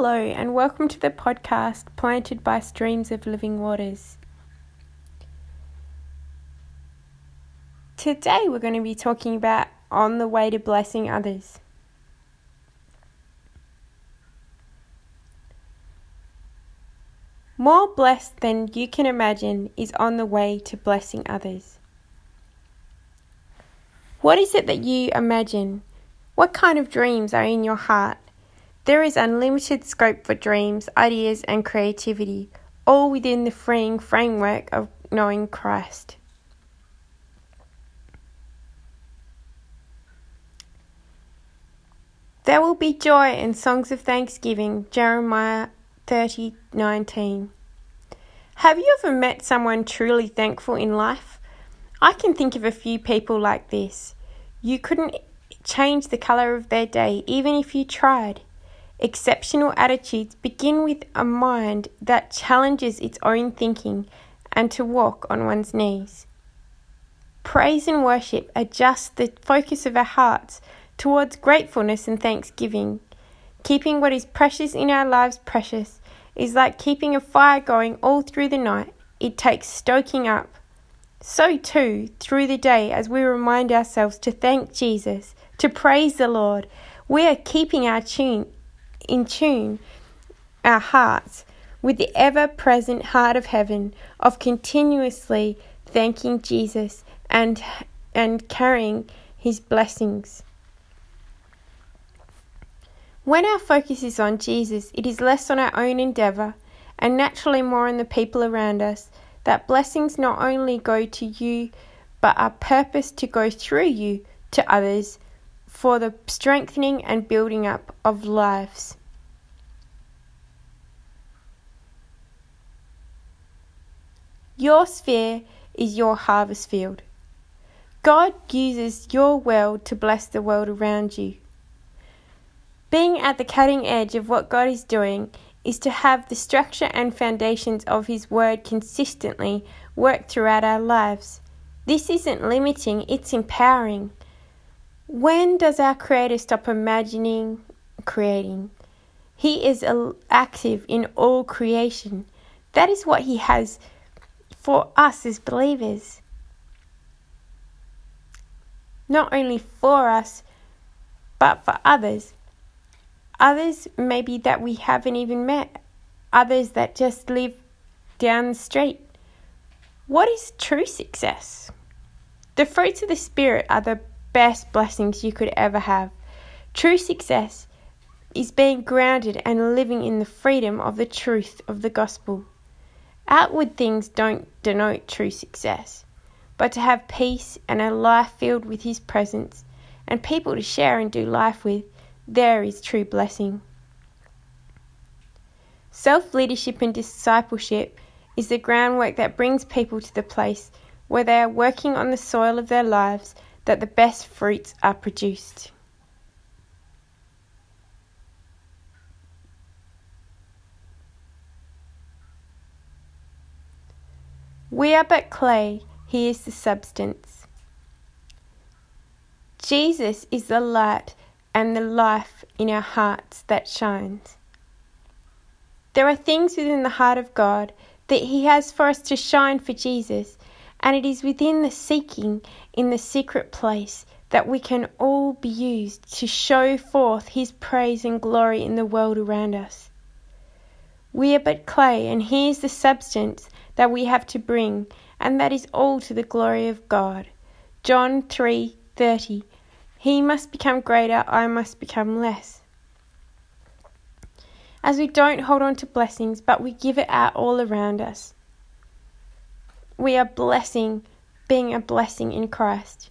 Hello, and welcome to the podcast Planted by Streams of Living Waters. Today, we're going to be talking about on the way to blessing others. More blessed than you can imagine is on the way to blessing others. What is it that you imagine? What kind of dreams are in your heart? There is unlimited scope for dreams, ideas, and creativity, all within the freeing framework of knowing Christ. There will be joy and songs of thanksgiving, Jeremiah 30:19. Have you ever met someone truly thankful in life? I can think of a few people like this. You couldn't change the color of their day even if you tried. Exceptional attitudes begin with a mind that challenges its own thinking and to walk on one's knees. Praise and worship adjust the focus of our hearts towards gratefulness and thanksgiving. Keeping what is precious in our lives precious is like keeping a fire going all through the night. It takes stoking up. So, too, through the day, as we remind ourselves to thank Jesus, to praise the Lord, we are keeping our tune in tune our hearts with the ever present heart of heaven of continuously thanking Jesus and and carrying his blessings. When our focus is on Jesus, it is less on our own endeavor and naturally more on the people around us. That blessings not only go to you, but are purposed to go through you to others for the strengthening and building up of lives. Your sphere is your harvest field. God uses your world to bless the world around you. Being at the cutting edge of what God is doing is to have the structure and foundations of His Word consistently work throughout our lives. This isn't limiting, it's empowering. When does our Creator stop imagining creating? He is active in all creation. That is what He has for us as believers. Not only for us, but for others. Others maybe that we haven't even met, others that just live down the street. What is true success? The fruits of the Spirit are the best blessings you could ever have. True success is being grounded and living in the freedom of the truth of the gospel. Outward things don't denote true success, but to have peace and a life filled with His presence and people to share and do life with, there is true blessing. Self leadership and discipleship is the groundwork that brings people to the place where they are working on the soil of their lives that the best fruits are produced. We are but clay, He is the substance. Jesus is the light and the life in our hearts that shines. There are things within the heart of God that He has for us to shine for Jesus, and it is within the seeking in the secret place that we can all be used to show forth His praise and glory in the world around us. We are but clay, and He is the substance that we have to bring, and that is all to the glory of God. John 3:30 He must become greater, I must become less. As we don't hold on to blessings, but we give it out all around us. We are blessing, being a blessing in Christ.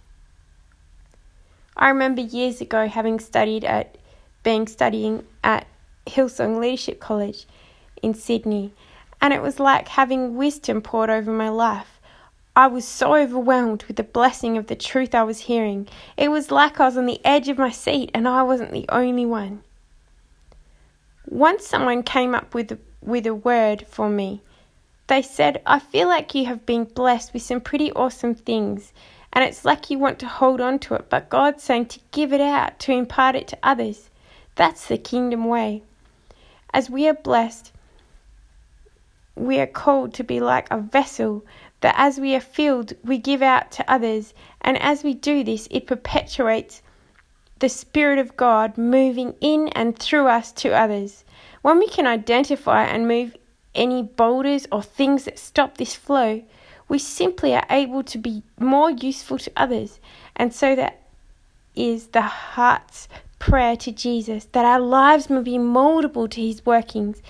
I remember years ago having studied at being studying at Hillsong Leadership College in Sydney and it was like having wisdom poured over my life. I was so overwhelmed with the blessing of the truth I was hearing. It was like I was on the edge of my seat and I wasn't the only one. Once someone came up with, with a word for me. They said, I feel like you have been blessed with some pretty awesome things, and it's like you want to hold on to it, but God's saying to give it out, to impart it to others. That's the kingdom way. As we are blessed, we are called to be like a vessel that as we are filled, we give out to others. And as we do this, it perpetuates the Spirit of God moving in and through us to others. When we can identify and move any boulders or things that stop this flow, we simply are able to be more useful to others. And so that is the heart's prayer to Jesus that our lives may be moldable to his workings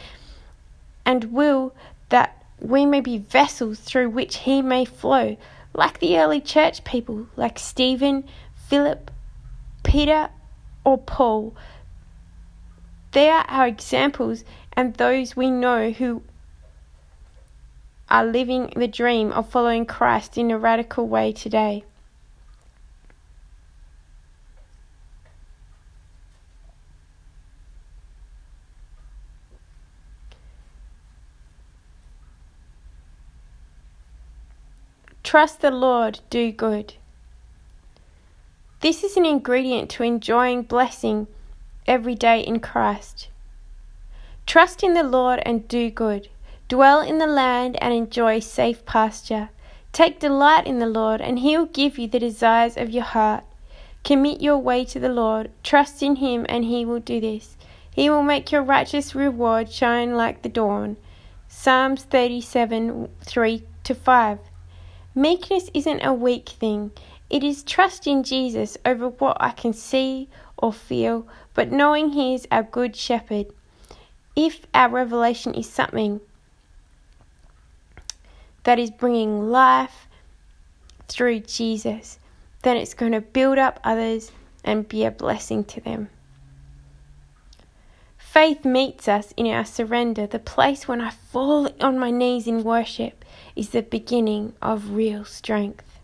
and will that we may be vessels through which he may flow, like the early church people, like Stephen, Philip, Peter, or Paul. They are our examples and those we know who are living the dream of following Christ in a radical way today. Trust the Lord, do good. This is an ingredient to enjoying blessing every day in Christ. Trust in the Lord and do good. Dwell in the land and enjoy safe pasture. Take delight in the Lord, and He will give you the desires of your heart. Commit your way to the Lord. Trust in Him, and He will do this. He will make your righteous reward shine like the dawn. Psalms 37 3 to 5. Meekness isn't a weak thing, it is trust in Jesus over what I can see or feel, but knowing He is our good shepherd. If our revelation is something that is bringing life through Jesus, then it's going to build up others and be a blessing to them. Faith meets us in our surrender. The place when I fall on my knees in worship is the beginning of real strength.